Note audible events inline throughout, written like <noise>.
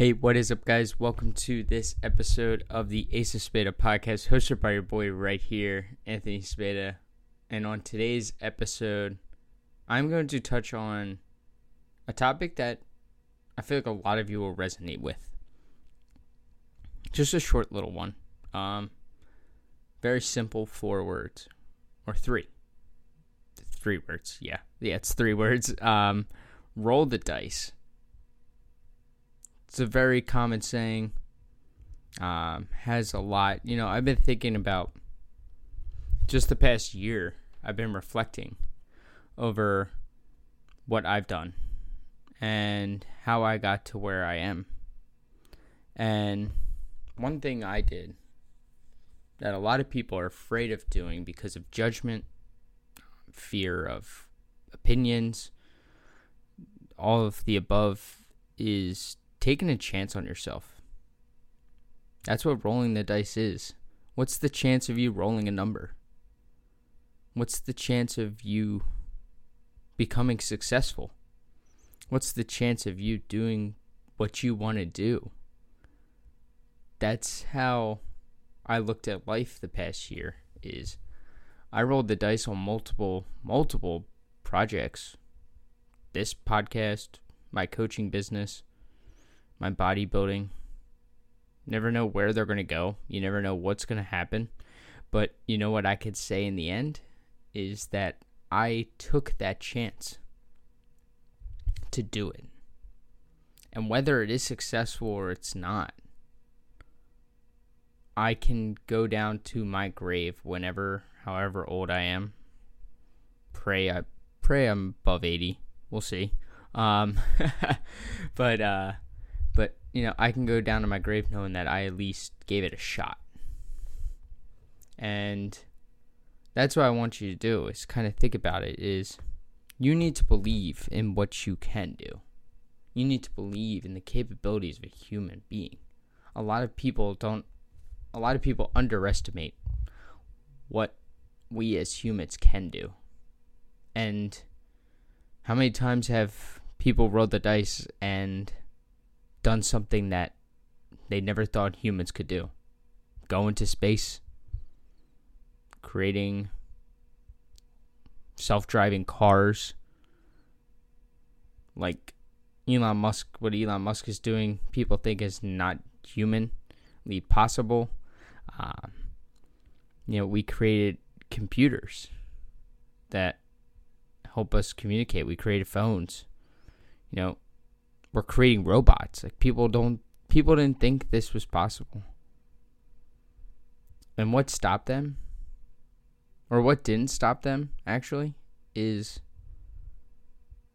Hey, what is up, guys? Welcome to this episode of the Ace of Spada podcast, hosted by your boy right here, Anthony Spada. And on today's episode, I'm going to touch on a topic that I feel like a lot of you will resonate with. Just a short little one. Um, very simple, four words or three. Three words, yeah, yeah, it's three words. Um, roll the dice it's a very common saying. Um, has a lot. You know, I've been thinking about just the past year. I've been reflecting over what I've done and how I got to where I am. And one thing I did that a lot of people are afraid of doing because of judgment, fear of opinions, all of the above is taking a chance on yourself. That's what rolling the dice is. What's the chance of you rolling a number? What's the chance of you becoming successful? What's the chance of you doing what you want to do? That's how I looked at life the past year is I rolled the dice on multiple multiple projects. This podcast, my coaching business, my bodybuilding. Never know where they're going to go. You never know what's going to happen. But you know what I could say in the end is that I took that chance to do it. And whether it is successful or it's not, I can go down to my grave whenever, however old I am. Pray I pray I'm above 80. We'll see. Um, <laughs> but uh, you know, I can go down to my grave knowing that I at least gave it a shot. And that's what I want you to do is kind of think about it is you need to believe in what you can do. You need to believe in the capabilities of a human being. A lot of people don't a lot of people underestimate what we as humans can do. And how many times have people rolled the dice and done something that they never thought humans could do go into space, creating self driving cars. Like Elon Musk, what Elon Musk is doing, people think is not humanly possible. Um, you know, we created computers that help us communicate. We created phones. You know, we're creating robots. Like people don't people didn't think this was possible. And what stopped them? Or what didn't stop them actually is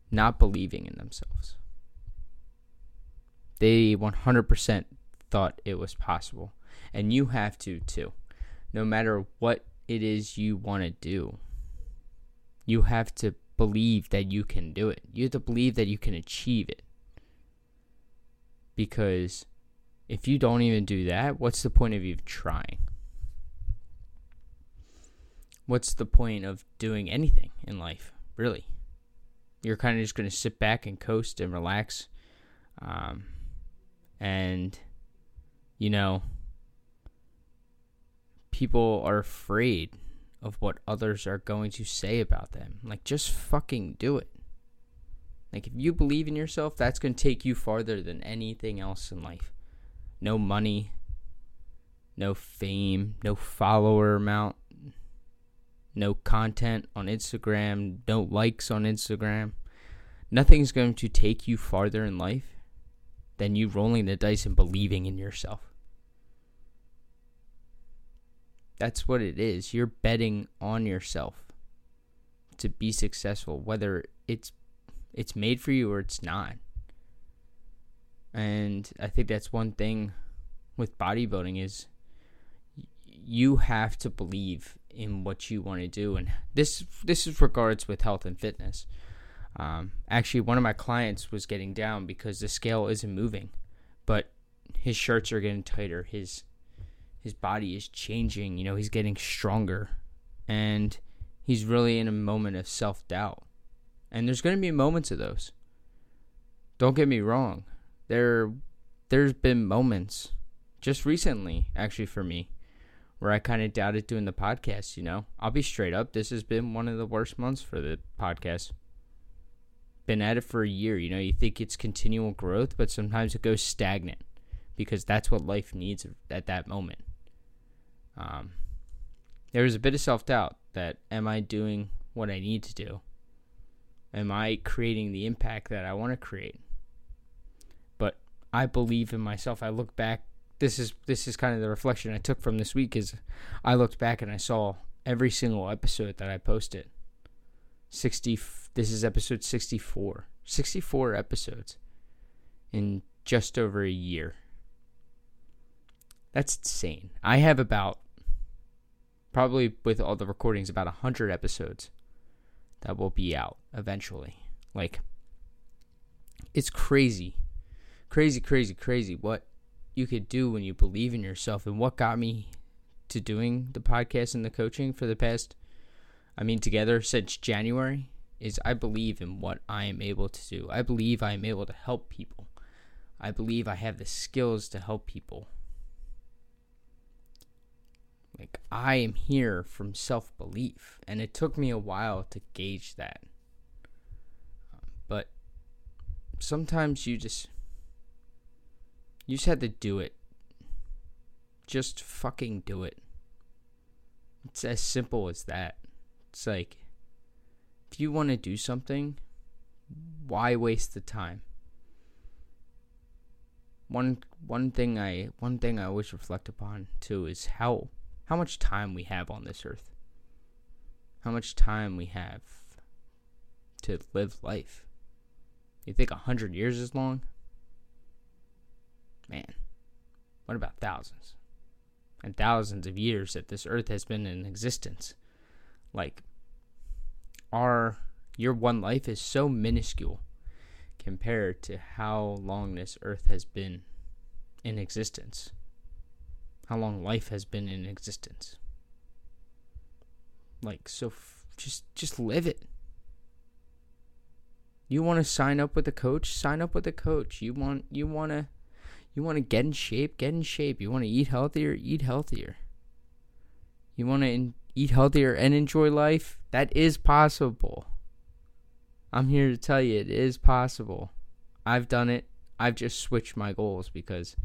not believing in themselves. They 100% thought it was possible. And you have to too. No matter what it is you want to do, you have to believe that you can do it. You have to believe that you can achieve it because if you don't even do that, what's the point of you trying? What's the point of doing anything in life, really? You're kind of just going to sit back and coast and relax. Um, and, you know, people are afraid of what others are going to say about them. Like, just fucking do it. Like, if you believe in yourself, that's going to take you farther than anything else in life. No money, no fame, no follower amount, no content on Instagram, no likes on Instagram. Nothing's going to take you farther in life than you rolling the dice and believing in yourself. That's what it is. You're betting on yourself to be successful, whether it's it's made for you or it's not. And I think that's one thing with bodybuilding is you have to believe in what you want to do. And this this is regards with health and fitness. Um, actually one of my clients was getting down because the scale isn't moving but his shirts are getting tighter. His his body is changing you know he's getting stronger. And he's really in a moment of self-doubt and there's going to be moments of those. Don't get me wrong. There there's been moments just recently, actually, for me, where I kind of doubted doing the podcast. You know, I'll be straight up. This has been one of the worst months for the podcast. Been at it for a year. You know, you think it's continual growth, but sometimes it goes stagnant because that's what life needs at that moment. Um, there was a bit of self doubt that am I doing what I need to do? Am I creating the impact that I want to create? But I believe in myself. I look back. This is this is kind of the reflection I took from this week. Is I looked back and I saw every single episode that I posted. Sixty. This is episode sixty-four. Sixty-four episodes in just over a year. That's insane. I have about probably with all the recordings about 100 episodes that will be out eventually. Like, it's crazy. Crazy, crazy, crazy what you could do when you believe in yourself. And what got me to doing the podcast and the coaching for the past, I mean, together since January, is I believe in what I am able to do. I believe I am able to help people. I believe I have the skills to help people. Like, I am here from self belief. And it took me a while to gauge that. But sometimes you just. You just had to do it. Just fucking do it. It's as simple as that. It's like, if you want to do something, why waste the time? One one thing I one thing I always reflect upon too is how how much time we have on this earth. How much time we have to live life. You think a hundred years is long? Man, what about thousands? And thousands of years that this earth has been in existence. Like, our your one life is so minuscule compared to how long this earth has been in existence how long life has been in existence. Like so f- just just live it. You want to sign up with a coach? Sign up with a coach. You want you want to you want to get in shape? Get in shape. You want to eat healthier? Eat healthier. You want to in- eat healthier and enjoy life? That is possible. I'm here to tell you it is possible. I've done it. I've just switched my goals because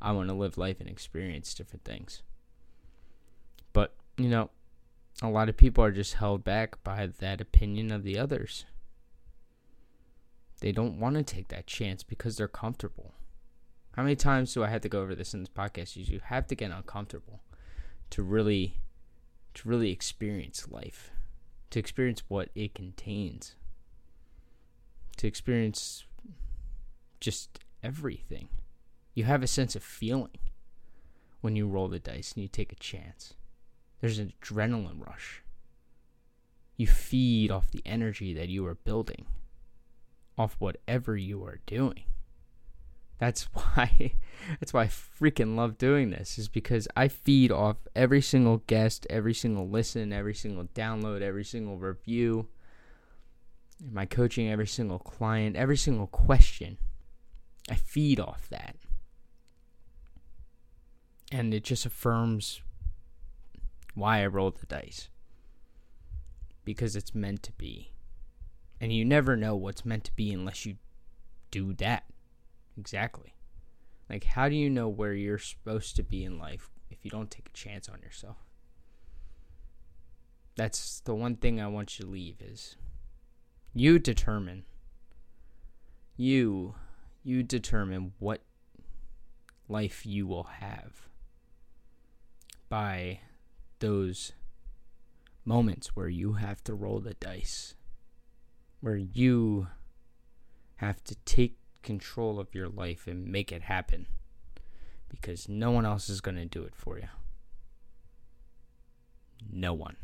I want to live life and experience different things. But, you know, a lot of people are just held back by that opinion of the others. They don't want to take that chance because they're comfortable. How many times do I have to go over this in this podcast? You have to get uncomfortable to really to really experience life, to experience what it contains, to experience just everything. You have a sense of feeling when you roll the dice and you take a chance. There's an adrenaline rush. You feed off the energy that you are building, off whatever you are doing. That's <laughs> why that's why I freaking love doing this is because I feed off every single guest, every single listen, every single download, every single review, my coaching every single client, every single question. I feed off that and it just affirms why I rolled the dice. Because it's meant to be. And you never know what's meant to be unless you do that. Exactly. Like, how do you know where you're supposed to be in life if you don't take a chance on yourself? That's the one thing I want you to leave is you determine. You, you determine what life you will have by those moments where you have to roll the dice, where you have to take control of your life and make it happen because no one else is going to do it for you. No one.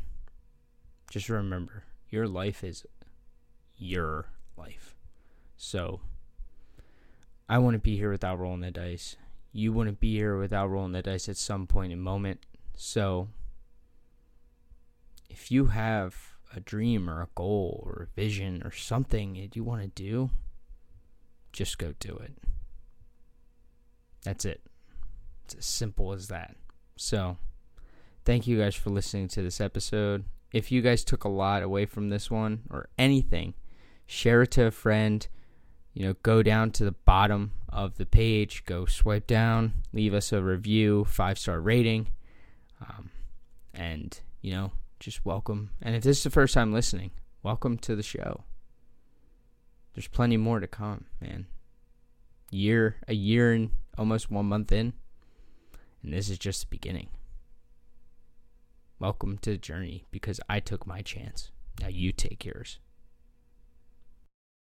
Just remember, your life is your life. So, I to be here without rolling the dice. You wouldn't be here without rolling the dice at some point in moment. So, if you have a dream or a goal or a vision or something that you want to do, just go do it. That's it. It's as simple as that. So, thank you guys for listening to this episode. If you guys took a lot away from this one or anything, share it to a friend. You know, go down to the bottom of the page, go swipe down, leave us a review, five star rating, um, and you know, just welcome. And if this is the first time listening, welcome to the show. There's plenty more to come, man. Year, a year and almost one month in, and this is just the beginning. Welcome to the journey because I took my chance. Now you take yours.